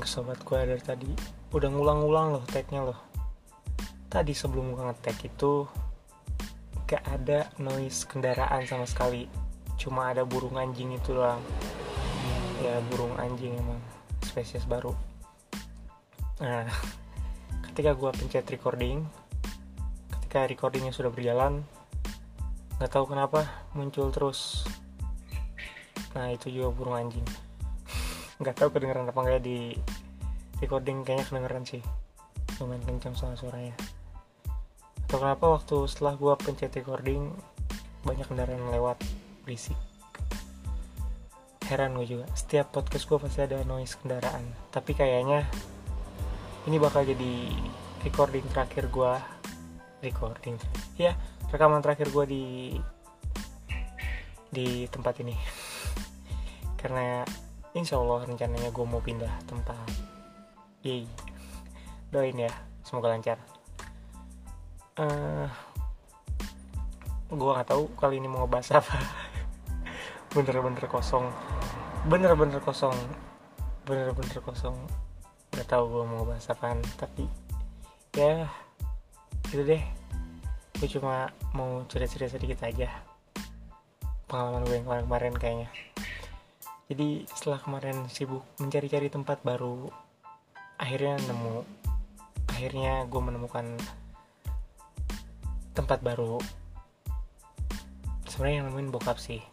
ke sobat gue dari tadi. Udah ngulang-ngulang loh tagnya loh. Tadi sebelum gue ngetek itu gak ada noise kendaraan sama sekali. Cuma ada burung anjing itu doang. Ya burung anjing emang spesies baru. Nah ketika gue pencet recording ketika recordingnya sudah berjalan nggak tahu kenapa muncul terus. Nah itu juga burung anjing. Nggak tahu kedengeran apa enggak di recording kayaknya kedengeran sih. Lumayan kencang soal suaranya. Atau kenapa waktu setelah gue pencet recording banyak kendaraan lewat berisik. Heran gue juga setiap podcast gue pasti ada noise kendaraan. Tapi kayaknya ini bakal jadi recording terakhir gue recording? Ya rekaman terakhir gue di di tempat ini. Karena insya Allah rencananya gue mau pindah tempat Yeay. doain ya semoga lancar. Uh, gue nggak tahu kali ini mau ngebahas apa. Bener-bener kosong. Bener-bener kosong. Bener-bener kosong. Nggak tahu gue mau ngebahas apaan tapi ya gitu deh. Gue cuma mau cerita-cerita sedikit aja. Pengalaman gue yang kemarin-kemarin kayaknya. Jadi setelah kemarin sibuk mencari-cari tempat baru akhirnya nemu akhirnya gue menemukan tempat baru. Sebenarnya yang nemuin bokap sih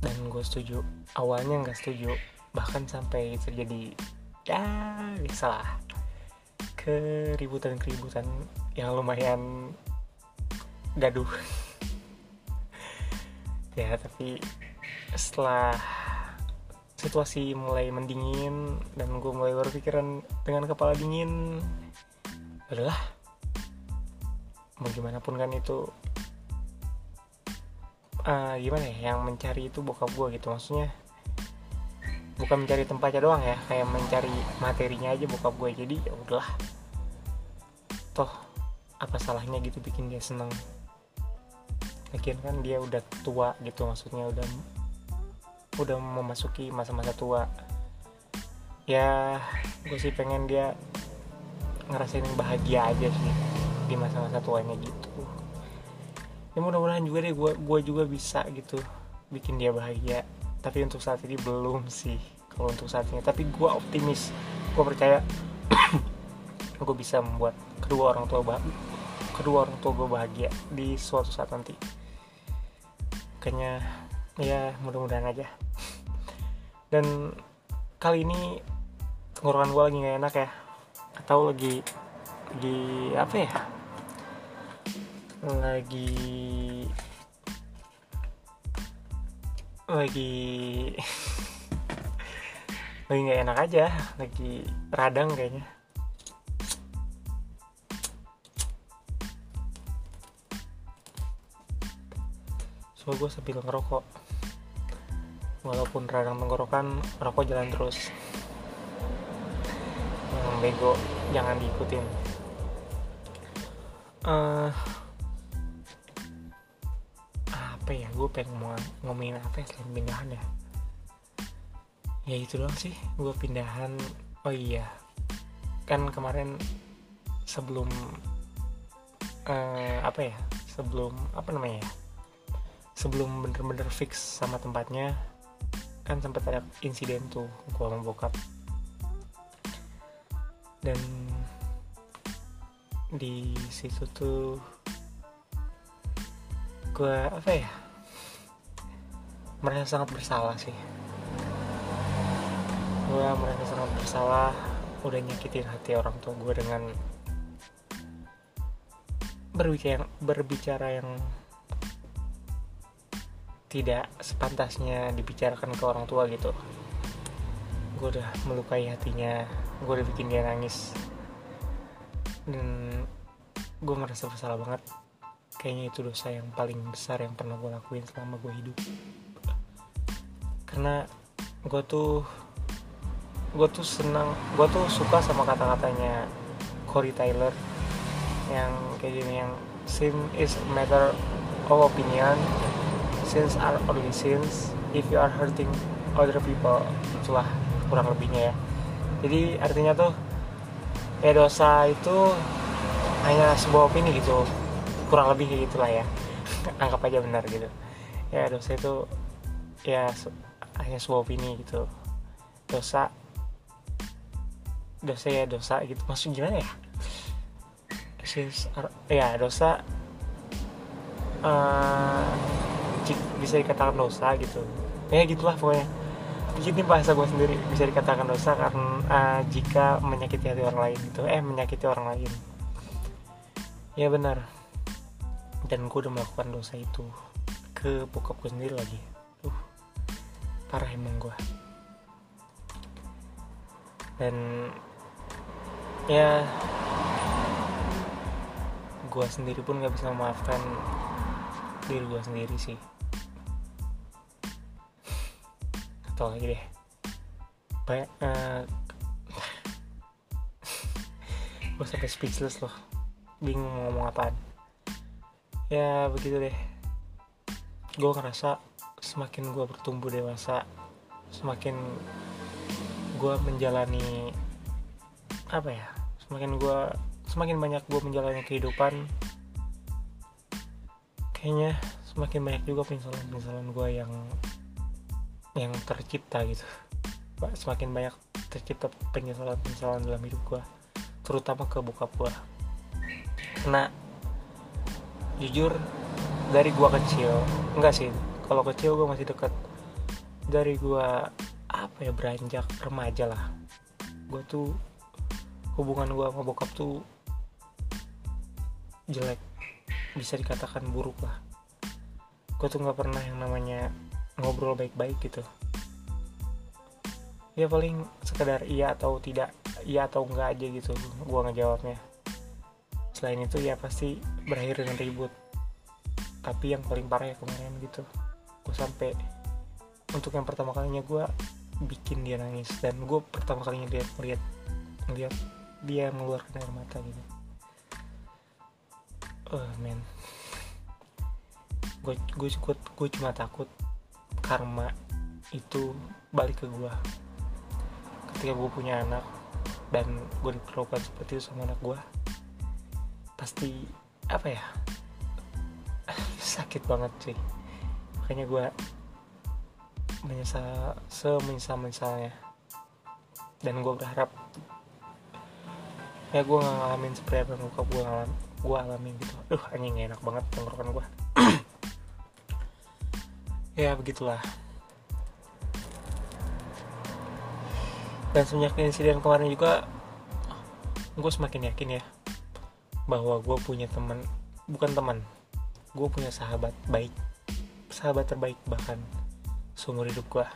dan gue setuju. Awalnya nggak setuju bahkan sampai terjadi ya salah keributan-keributan yang lumayan gaduh. Ya tapi setelah situasi mulai mendingin dan gue mulai berpikiran dengan kepala dingin adalah mau gimana pun kan itu uh, gimana ya yang mencari itu bokap gue gitu. Maksudnya bukan mencari tempatnya doang ya kayak mencari materinya aja bokap gue jadi ya udahlah. Toh apa salahnya gitu bikin dia seneng? Lagian kan dia udah tua gitu maksudnya udah udah memasuki masa-masa tua. Ya gue sih pengen dia ngerasain bahagia aja sih di masa-masa tuanya gitu. Ya mudah-mudahan juga deh gue gue juga bisa gitu bikin dia bahagia. Tapi untuk saat ini belum sih kalau untuk saat ini. Tapi gue optimis gue percaya gue bisa membuat kedua orang tua bahagia kedua orang tua gue bahagia di suatu saat nanti. Kayaknya ya mudah-mudahan aja dan kali ini tenggorokan gue lagi gak enak ya. Atau lagi di apa ya? Lagi lagi lagi nggak enak aja. Lagi radang kayaknya. So gue sambil ngerokok walaupun radang tenggorokan rokok jalan terus. Yang bego jangan diikutin. Uh, apa ya gue pengen mau ngomongin apa ya selain pindahan ya? Ya itu doang sih gue pindahan oh iya. Kan kemarin sebelum uh, apa ya sebelum apa namanya ya? Sebelum bener-bener fix sama tempatnya kan sempat ada insiden tuh gue sama bokap. Dan di situ tuh gue apa ya merasa sangat bersalah sih. Gue merasa sangat bersalah udah nyakitin hati orang tua gue dengan berbicara berbicara yang tidak sepantasnya dibicarakan ke orang tua gitu. Gue udah melukai hatinya gue udah bikin dia nangis. Dan gue merasa bersalah banget. Kayaknya itu dosa yang paling besar yang pernah gue lakuin selama gue hidup. Karena gue tuh gue tuh senang gue tuh suka sama kata-katanya Corey Taylor. Yang kayak gini yang sin is a matter of opinion sins are only sins if you are hurting other people. Itulah kurang lebihnya ya. Jadi artinya tuh ya dosa itu hanya sebuah opini gitu. Kurang lebih kayak gitulah ya. Anggap aja benar gitu. Ya dosa itu ya hanya sebuah opini gitu. Dosa dosa ya dosa gitu. Maksud gimana ya? Ya dosa uh, bisa dikatakan dosa gitu. Ya gitulah pokoknya. Ini bahasa gue sendiri bisa dikatakan dosa karena uh, jika menyakiti hati orang lain gitu. Eh menyakiti orang lain. Ya benar. Dan gue udah melakukan dosa itu ke bokap gue sendiri lagi. Uh parah emang gue dan ya gue sendiri pun gak bisa memaafkan diri gue sendiri sih atau lagi deh. Banyak uh, gue sampai speechless loh. Bingung ngomong apaan. Ya begitu deh. Gue ngerasa semakin gue bertumbuh dewasa semakin gue menjalani apa ya semakin gue semakin banyak gue menjalani kehidupan kayaknya semakin banyak juga penyesalan-penyesalan gue yang yang tercipta gitu. Semakin banyak tercipta penyesalan-penyesalan dalam hidup gue terutama ke bokap gue karena jujur dari gue kecil enggak sih kalau kecil gue masih dekat dari gue apa ya beranjak remaja lah. Gue tuh hubungan gue sama bokap tuh jelek bisa dikatakan buruk lah. Gue tuh nggak pernah yang namanya ngobrol baik-baik gitu. Ya paling sekedar iya atau tidak iya atau enggak aja gitu gue ngejawabnya. Selain itu ya pasti berakhir dengan ribut. Tapi yang paling parah ya kemarin gitu gue sampai untuk yang pertama kalinya gue bikin dia nangis dan gue pertama kalinya dia melihat melihat dia mengeluarkan air mata gitu. Oh men. Gue gue gue cuma takut karma itu balik ke gue ketika gue punya anak dan gue diperlakukan seperti itu sama anak gue pasti apa ya sakit banget sih makanya gue menyesal semenyesal menyesalnya dan gue berharap ya gue gak ngalamin seperti apa yang gue ngalamin gue alamin gitu. Aduh anjing enak banget tenggorokan gue ya begitulah. Dan semenjak insiden kemarin juga gue semakin yakin ya bahwa gue punya teman bukan teman gue punya sahabat baik. Sahabat terbaik bahkan seumur hidup gue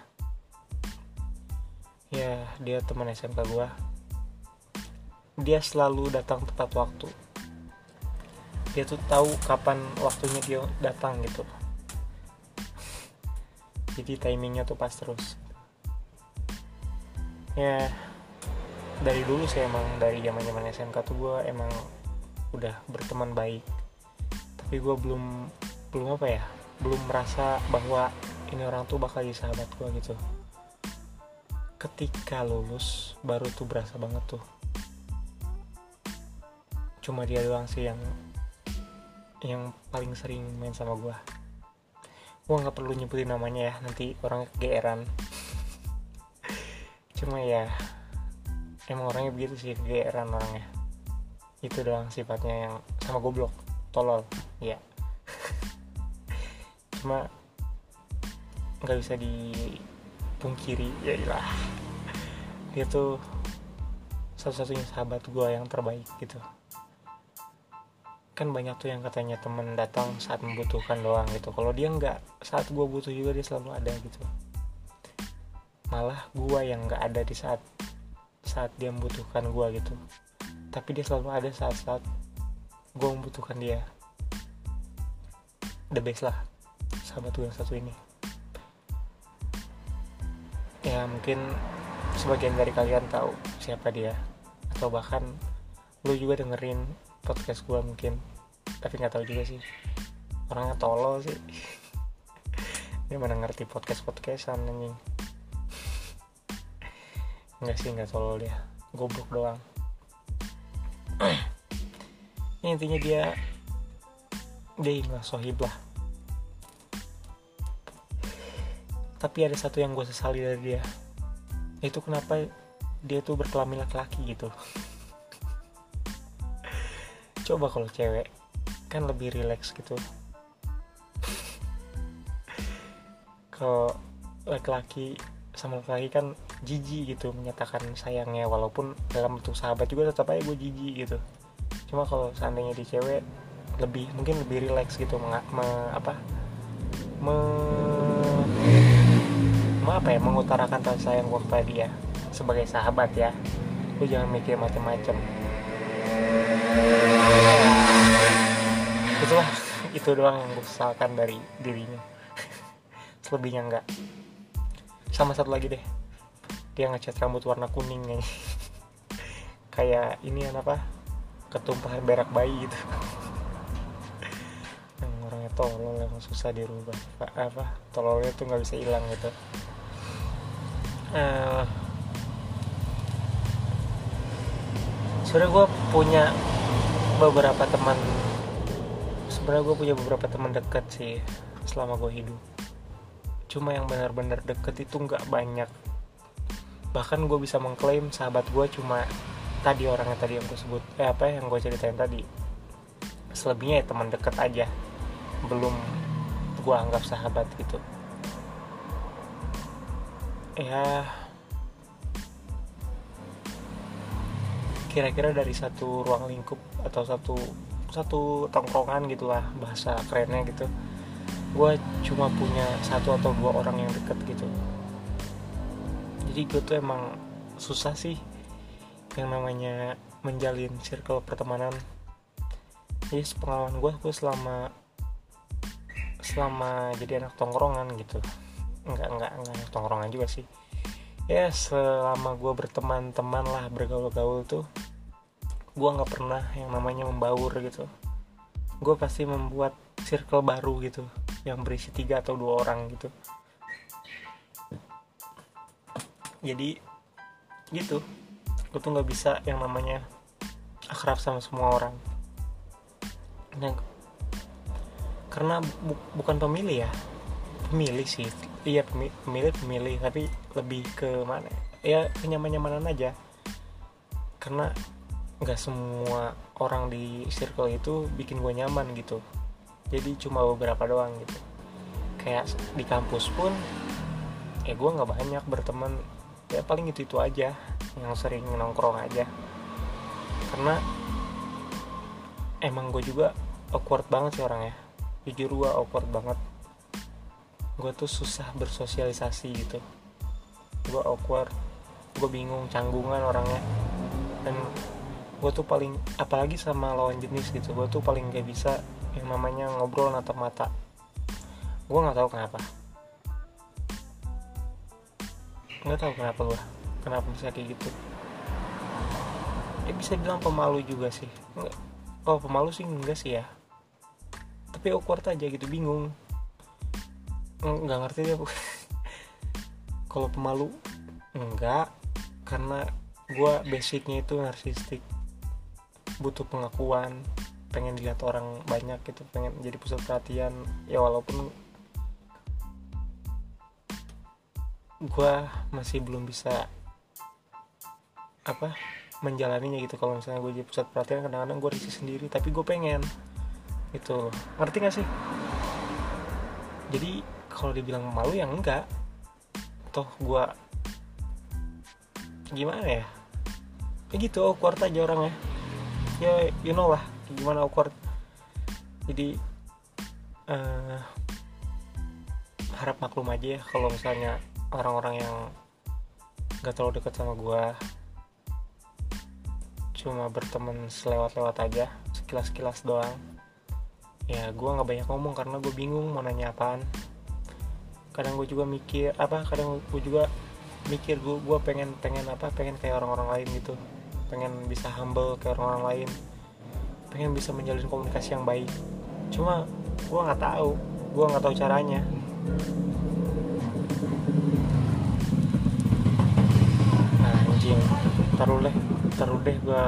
ya dia teman SMK gue dia selalu datang tepat waktu. Dia tuh tahu kapan waktunya dia datang gitu jadi timingnya tuh pas terus. Ya dari dulu sih emang dari zaman zaman SMK tuh gue emang udah berteman baik. Tapi gue belum belum apa ya belum merasa bahwa ini orang tuh bakal jadi sahabat gue gitu. Ketika lulus baru tuh berasa banget tuh. Cuma dia doang sih yang yang paling sering main sama gue gue nggak perlu nyebutin namanya ya nanti orang kegeeran. Cuma ya emang orangnya begitu sih kegeeran orangnya. Itu doang sifatnya yang sama goblok tolol ya cuma nggak bisa dipungkiri ya ilah. Dia tuh satu-satunya sahabat gue yang terbaik gitu kan banyak tuh yang katanya temen datang saat membutuhkan doang gitu. Kalau dia nggak saat gue butuh juga dia selalu ada gitu. Malah gue yang nggak ada di saat saat dia membutuhkan gue gitu. Tapi dia selalu ada saat-saat gue membutuhkan dia. The best lah sahabat gue yang satu ini. Ya mungkin sebagian dari kalian tahu siapa dia. Atau bahkan lu juga dengerin podcast gue mungkin tapi nggak tahu juga sih. Orangnya tolol sih. Ini mana ngerti podcast podcastan anjing. Nggak sih nggak tolol ya goblok doang. Ya, intinya dia dia inilah sohib lah. Tapi ada satu yang gue sesali dari dia. Itu kenapa dia tuh berkelamin laki-laki gitu. Coba kalau cewek kan lebih rileks gitu. Kalau laki-laki sama laki-laki kan jijik gitu menyatakan sayangnya walaupun dalam bentuk sahabat juga tetap aja gue jijik gitu. Cuma kalau seandainya di cewek lebih mungkin lebih rileks gitu meng, me, apa me, me, apa ya mengutarakan rasa sayang gue kepada dia sebagai sahabat ya. Lu jangan mikir macam-macam itulah itu doang yang gue dari dirinya. Selebihnya enggak. Sama satu lagi deh. Dia ngecat rambut warna kuning nih kayak ini apa? Ketumpahan berak bayi gitu. Yang orangnya tolol yang susah dirubah. Apa tololnya tuh nggak bisa hilang gitu. Uh, sebenarnya gue punya beberapa teman sebenarnya gue punya beberapa teman dekat sih selama gue hidup. Cuma yang benar-benar deket itu nggak banyak. Bahkan gue bisa mengklaim sahabat gue cuma tadi orangnya tadi yang gue sebut eh apa yang gue ceritain tadi. Selebihnya ya teman deket aja. Belum gue anggap sahabat gitu. Ya. Kira-kira dari satu ruang lingkup atau satu satu tongkrongan gitulah bahasa kerennya gitu. Gue cuma punya satu atau dua orang yang deket gitu. Jadi gue tuh emang susah sih yang namanya menjalin circle pertemanan. Jadi pengalaman gue gue selama selama jadi anak tongkrongan gitu. Enggak enggak enggak anak tongkrongan juga sih. Ya selama gue berteman-teman lah bergaul-gaul tuh gue nggak pernah yang namanya membaur gitu. Gue pasti membuat circle baru gitu yang berisi tiga atau dua orang gitu. Jadi gitu. Gue tuh nggak bisa yang namanya akrab sama semua orang. Nah, karena bu bukan pemilih ya. Pemilih sih. Iya pemilih pemilih tapi lebih ke mana ya? Kenyaman nyamanan aja. Karena nggak semua orang di circle itu bikin gue nyaman gitu. Jadi cuma beberapa doang gitu. Kayak di kampus pun ya gue nggak banyak berteman. Ya paling itu itu aja yang sering nongkrong aja. Karena emang gue juga awkward banget sih orangnya. Jujur gue awkward banget. Gue tuh susah bersosialisasi gitu. Gue awkward. Gue bingung canggungan orangnya. Dan gue tuh paling apalagi sama lawan jenis gitu gue tuh paling gak bisa yang namanya ngobrol natap mata. Gue nggak tahu kenapa. Nggak tahu kenapa gue kenapa bisa kayak gitu. Ya bisa bilang pemalu juga sih. Oh pemalu sih enggak sih ya. Tapi awkward aja gitu bingung. Nggak ngerti deh kalau pemalu enggak karena gue basicnya itu narsistik butuh pengakuan pengen dilihat orang banyak gitu pengen jadi pusat perhatian. Ya walaupun gue masih belum bisa apa menjalaninya gitu. Kalau misalnya gue jadi pusat perhatian kadang-kadang gue risih sendiri tapi gue pengen itu ngerti gak sih? Jadi kalau dibilang malu yang enggak. Toh gue gimana ya? Ya gitu awkward aja orangnya ya you know lah gimana awkward. Jadi uh, harap maklum aja ya kalau misalnya orang-orang yang gak terlalu dekat sama gue cuma berteman selewat-lewat aja sekilas-sekilas doang. Ya gue nggak banyak ngomong karena gue bingung mau nanya apaan. Kadang gue juga mikir apa kadang gue juga mikir gue gue pengen pengen apa pengen kayak orang-orang lain gitu pengen bisa humble kayak orang-orang lain. Pengen bisa menjalin komunikasi yang baik. Cuma gue nggak tahu. Gue nggak tahu caranya. Anjing. Taruh deh. Taruh deh gue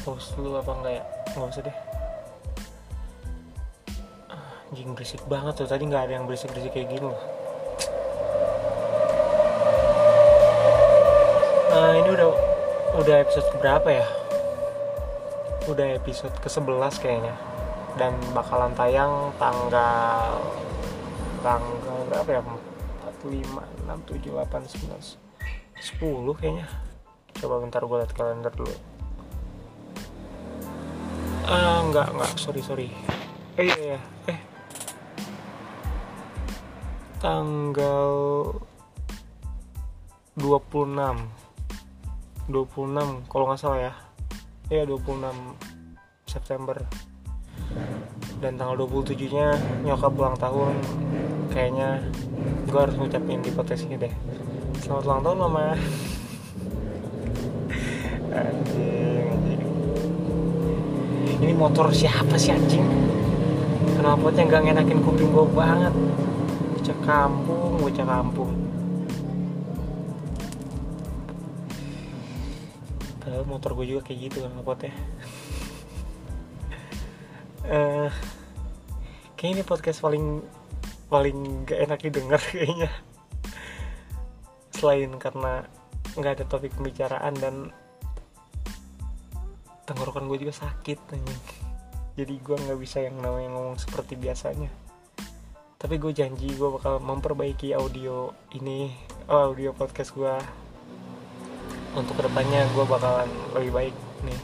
post dulu apa enggak ya? Nggak usah deh. Anjing berisik banget tuh. Tadi nggak ada yang berisik berisik kayak gini. Loh Nah, ini udah udah episode berapa ya? Udah episode ke-11 kayaknya. Dan bakalan tayang tanggal tanggal berapa ya? 4, 5, 6, 7, 8, 9, 10 kayaknya. Coba bentar gue liat kalender dulu. Ah, enggak, enggak, sorry, sorry. Eh, iya, iya. eh. Tanggal 26 26 kalau nggak salah ya. Ya 26 September. Dan tanggal 27 nya nyokap ulang tahun. Kayaknya gue harus ngucapin di podcast ini deh. Selamat ulang tahun mama. Anjing. Anjing ini motor siapa sih anjing? Kenapa nggak ngenakin kuping gue banget. Bocah kampung bocah kampung padahal motor gue juga kayak gitu kan ngapotnya eh kayaknya ini podcast paling paling gak enak didengar kayaknya. Selain karena nggak ada topik pembicaraan dan tenggorokan gue juga sakit anjing. Jadi gue nggak bisa yang namanya ngomong seperti biasanya. Tapi gue janji gue bakal memperbaiki audio ini oh, audio podcast gue untuk ke depannya gue bakalan lebih baik nih.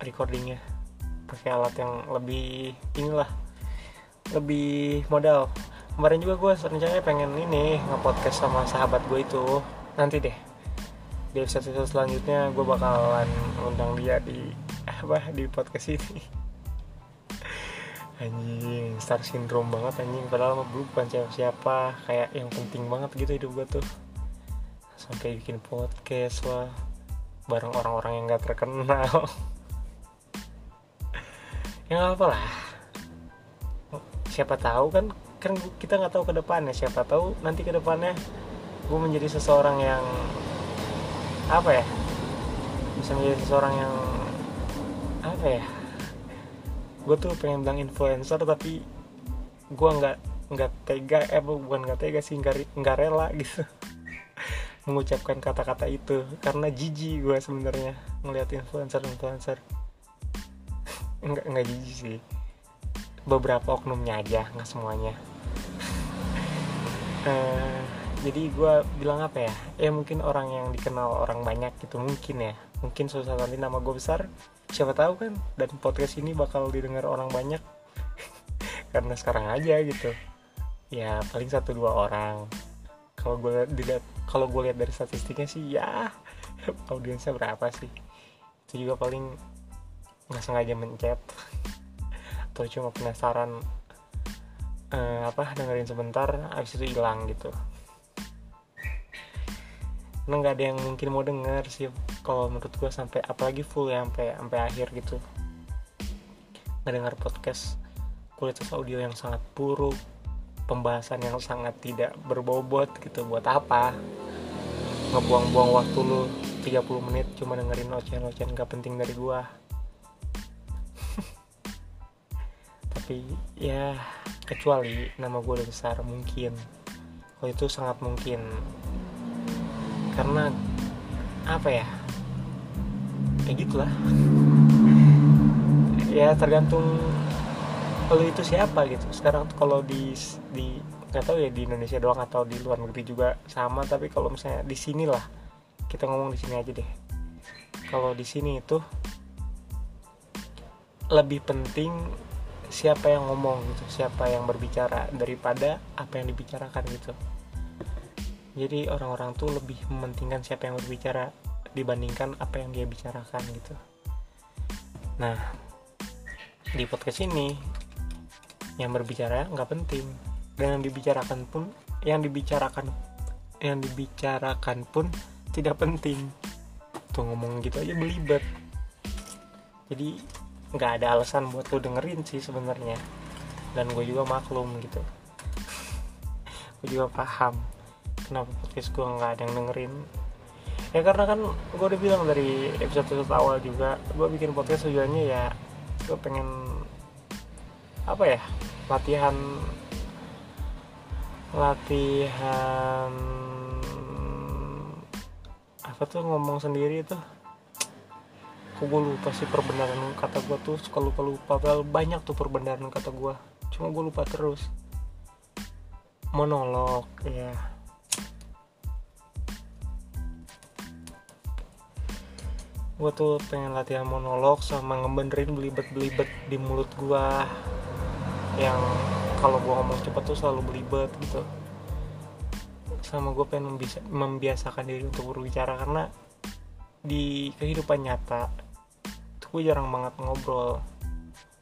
Recordingnya. Pakai alat yang lebih inilah lebih modal. Kemarin juga gue rencananya pengen ini ngepodcast sama sahabat gue itu. Nanti deh di episode episode selanjutnya gue bakalan undang dia di apa di podcast ini. Anjing star syndrome banget anjing. Padahal mah bukan siapa siapa kayak yang penting banget gitu hidup gue tuh sampai bikin podcast lah bareng orang-orang yang gak terkenal. Ya nggak apa lah. Siapa tahu kan kan kita nggak tahu ke depannya. Siapa tahu nanti ke depannya gue menjadi seseorang yang apa ya? Bisa menjadi seseorang yang apa ya? Gue tuh pengen bilang influencer tapi gue nggak nggak tega. Eh bukan nggak tega sih nggak nggak rela gitu mengucapkan kata-kata itu karena jijik gue sebenarnya ngelihat influencer influencer. Nggak nggak jijik sih. Beberapa oknumnya aja nggak semuanya. Uh, jadi gue bilang apa ya? Ya mungkin orang yang dikenal orang banyak gitu mungkin ya. Mungkin suatu saat nanti nama gue besar. Siapa tahu kan dan podcast ini bakal didengar orang banyak. Karena sekarang aja gitu. Ya paling satu dua orang. Kalau gue dilihat kalau gue lihat dari statistiknya sih ya audiensnya berapa sih? Itu juga paling nggak sengaja mencet. Atau cuma penasaran eh, apa dengerin sebentar abis itu hilang gitu. Karena nggak ada yang mungkin mau denger sih kalau menurut gue sampai apalagi full ya sampai sampai akhir gitu. Nggak dengar podcast kualitas audio yang sangat buruk pembahasan yang sangat tidak berbobot gitu buat apa ngebuang-buang waktu lu 30 menit cuma dengerin ocehan-ocehan gak penting dari gua. Tapi ya kecuali nama gue udah besar mungkin. Kalau itu sangat mungkin. Karena apa ya? Kayak gitulah. Ya tergantung kalau itu siapa gitu. Sekarang kalau di di nggak tahu ya di Indonesia doang atau di luar negeri juga sama tapi kalau misalnya di sini lah kita ngomong di sini aja deh. Kalau di sini itu lebih penting siapa yang ngomong gitu siapa yang berbicara daripada apa yang dibicarakan gitu. Jadi orang-orang tuh lebih mementingkan siapa yang berbicara dibandingkan apa yang dia bicarakan gitu. Nah di podcast ini yang berbicara nggak penting dan yang dibicarakan pun yang dibicarakan yang dibicarakan pun tidak penting. Tuh ngomong gitu aja belibet. Jadi nggak ada alasan buat lo dengerin sih sebenarnya. Dan gue juga maklum gitu. Gue juga paham kenapa podcast gue nggak ada yang dengerin. Ya karena kan gue udah bilang dari episode episode awal juga gue bikin podcast tujuannya ya gue pengen apa ya latihan latihan apa tuh ngomong sendiri tuh kok gue lupa sih perbenaran kata gue tuh suka lupa lupa. Banyak tuh perbenaran kata gue cuma gue lupa terus. Monolog ya gue tuh pengen latihan monolog sama ngebenerin belibet-belibet di mulut gue yang kalau gue ngomong cepet tuh selalu belibet gitu. Sama gue pengen membisa, membiasakan diri untuk berbicara karena di kehidupan nyata tuh gue jarang banget ngobrol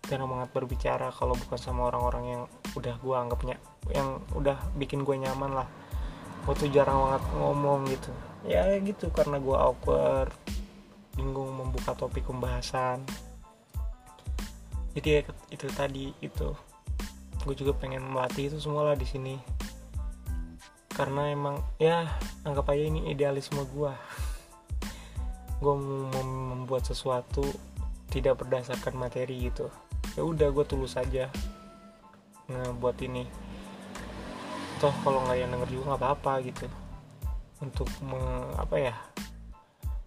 jarang banget berbicara kalau bukan sama orang-orang yang udah gue anggapnya yang udah bikin gue nyaman lah. Gue tuh jarang banget ngomong gitu. Ya gitu karena gue awkward bingung membuka topik pembahasan. Jadi ya itu tadi itu gue juga pengen melatih itu semua lah di sini. Karena emang ya anggap aja ini idealisme gue gue mau membuat sesuatu tidak berdasarkan materi gitu. Ya udah gue tulus aja ngebuat ini. Toh kalau nggak yang denger juga nggak apa-apa gitu. Untuk me, apa ya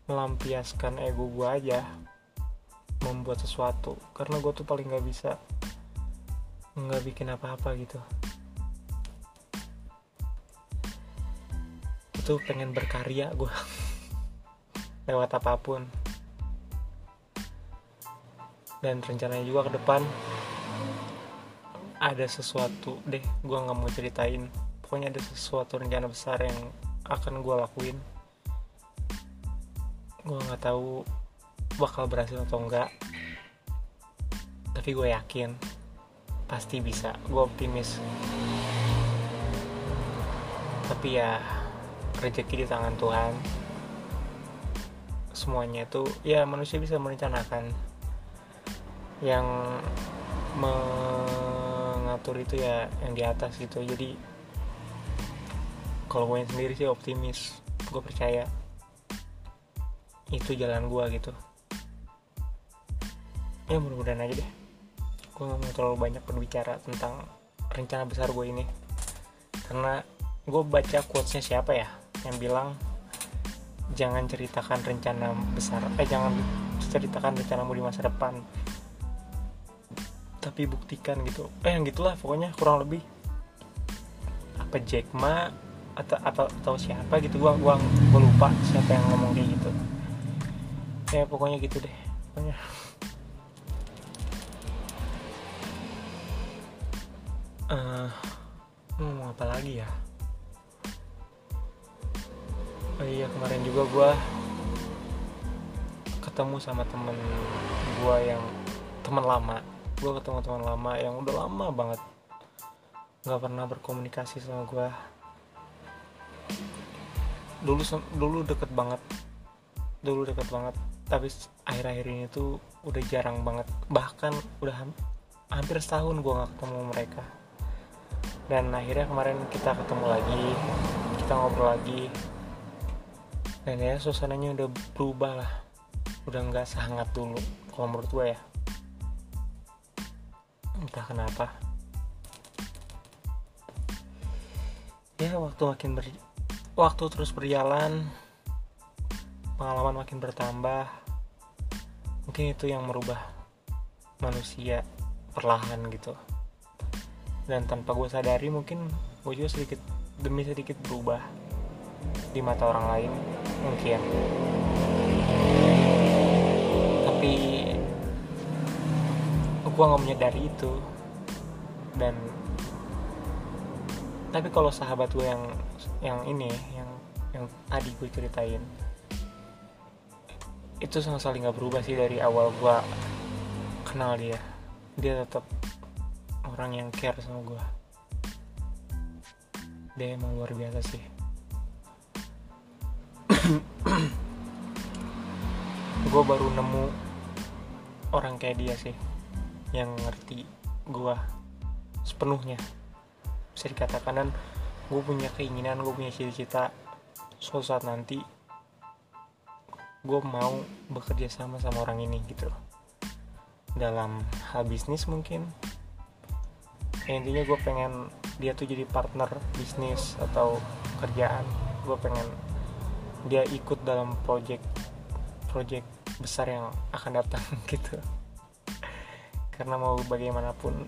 melampiaskan ego gue aja membuat sesuatu. Karena gue tuh paling nggak bisa nggak bikin apa-apa gitu. Itu pengen berkarya gue lewat apa pun. Dan rencananya juga ke depan ada sesuatu deh gue nggak mau ceritain. Pokoknya ada sesuatu rencana besar yang akan gue lakuin. Gue nggak tahu bakal berhasil atau enggak tapi gue yakin pasti bisa. Gue optimis. Tapi ya rezeki di tangan Tuhan. Semuanya itu ya manusia bisa merencanakan. Yang mengatur itu ya yang di atas gitu. Jadi kalau gue sendiri sih optimis. Gue percaya. Itu jalan gue gitu. Ya mudah-mudahan aja deh gue gak mau terlalu banyak berbicara tentang rencana besar gue ini. Karena gue baca quotesnya siapa ya yang bilang jangan ceritakan rencana besar eh jangan ceritakan rencanamu di masa depan. Tapi buktikan gitu. Eh yang gitulah pokoknya kurang lebih. Apa Jack Ma atau atau atau siapa gitu gua gua lupa siapa yang ngomong kayak gitu. Ya pokoknya gitu deh. Pokoknya uh, mau apa lagi ya? Oh iya kemarin juga gue ketemu sama temen gue yang teman lama. Gue ketemu teman lama yang udah lama banget. Nggak pernah berkomunikasi sama gue dulu dulu deket banget. Dulu deket banget. Tapi akhir-akhir ini tuh udah jarang banget. Bahkan udah hampir setahun gue gak ketemu mereka dan akhirnya kemarin kita ketemu lagi kita ngobrol lagi. Dan ya suasananya udah berubah lah. Udah nggak sehangat dulu kalau menurut gue ya. Entah kenapa. Ya waktu makin ber waktu terus berjalan pengalaman makin bertambah mungkin itu yang merubah manusia perlahan gitu dan tanpa gue sadari mungkin gue juga sedikit demi sedikit berubah di mata orang lain mungkin. Tapi gue nggak menyadari itu. Dan tapi kalau sahabat gue yang yang ini yang yang tadi gue ceritain itu sama sekali nggak berubah sih dari awal gue kenal dia. Dia tetap orang yang care sama gue dia emang luar biasa sih. Gue baru nemu orang kayak dia sih yang ngerti gue sepenuhnya. Bisa dikatakan dan gue punya keinginan gue punya cita-cita suatu saat nanti gue mau bekerja sama sama orang ini gitu. Dalam hal bisnis mungkin ya, intinya gue pengen dia tuh jadi partner bisnis atau kerjaan gue pengen dia ikut dalam project project besar yang akan datang gitu. Karena mau bagaimanapun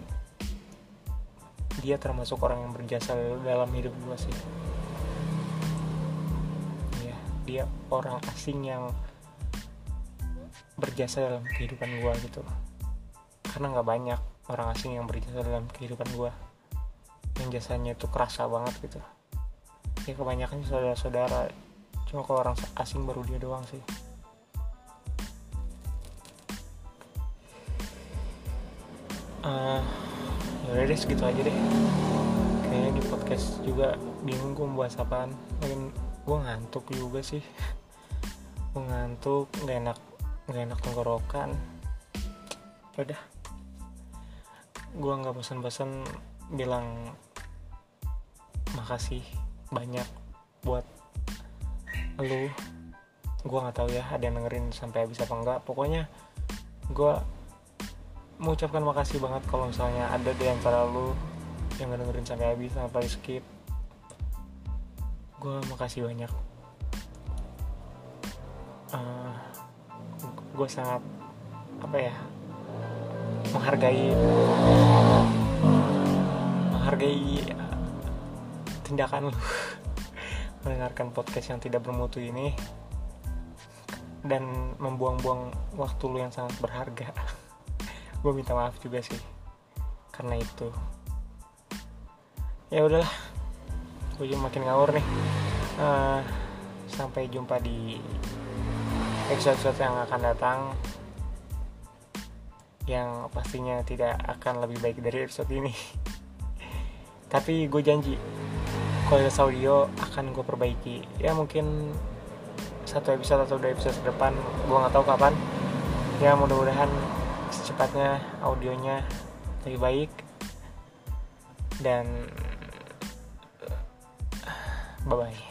dia termasuk orang yang berjasa dalam hidup gue sih. Ya dia orang asing yang berjasa dalam kehidupan gue gitu. Karena nggak banyak orang asing yang berjasa dalam kehidupan gue yang jasanya itu kerasa banget gitu. Ya kebanyakan saudara-saudara. Cuma kalau orang asing baru dia doang sih. Uh, ya deh segitu aja deh. Kayaknya di podcast juga bingung gue bahas apaan. Mungkin gue ngantuk juga sih. Gue ngantuk nggak enak nggak enak tenggorokan. Udah gue nggak bosan-bosan bilang makasih banyak buat lu. Gue nggak tahu ya ada yang dengerin sampai habis apa enggak pokoknya gue mengucapkan makasih banget kalau misalnya ada di antara lu yang dengerin sampai habis sampai skip. Gue makasih banyak. Uh, eh, gue sangat apa ya menghargai menghargai tindakan lu. Mendengarkan podcast yang tidak bermutu ini dan membuang-buang waktu lu yang sangat berharga. Gue minta maaf juga sih karena itu. Ya udahlah gue makin ngawur nih. Uh, sampai jumpa di episode-episode yang akan datang yang pastinya tidak akan lebih baik dari episode ini. Tapi gue janji kualitas audio akan gue perbaiki. Ya mungkin satu episode atau dua episode ke depan gue nggak tahu kapan. Ya mudah-mudahan secepatnya audionya lebih baik. Dan bye bye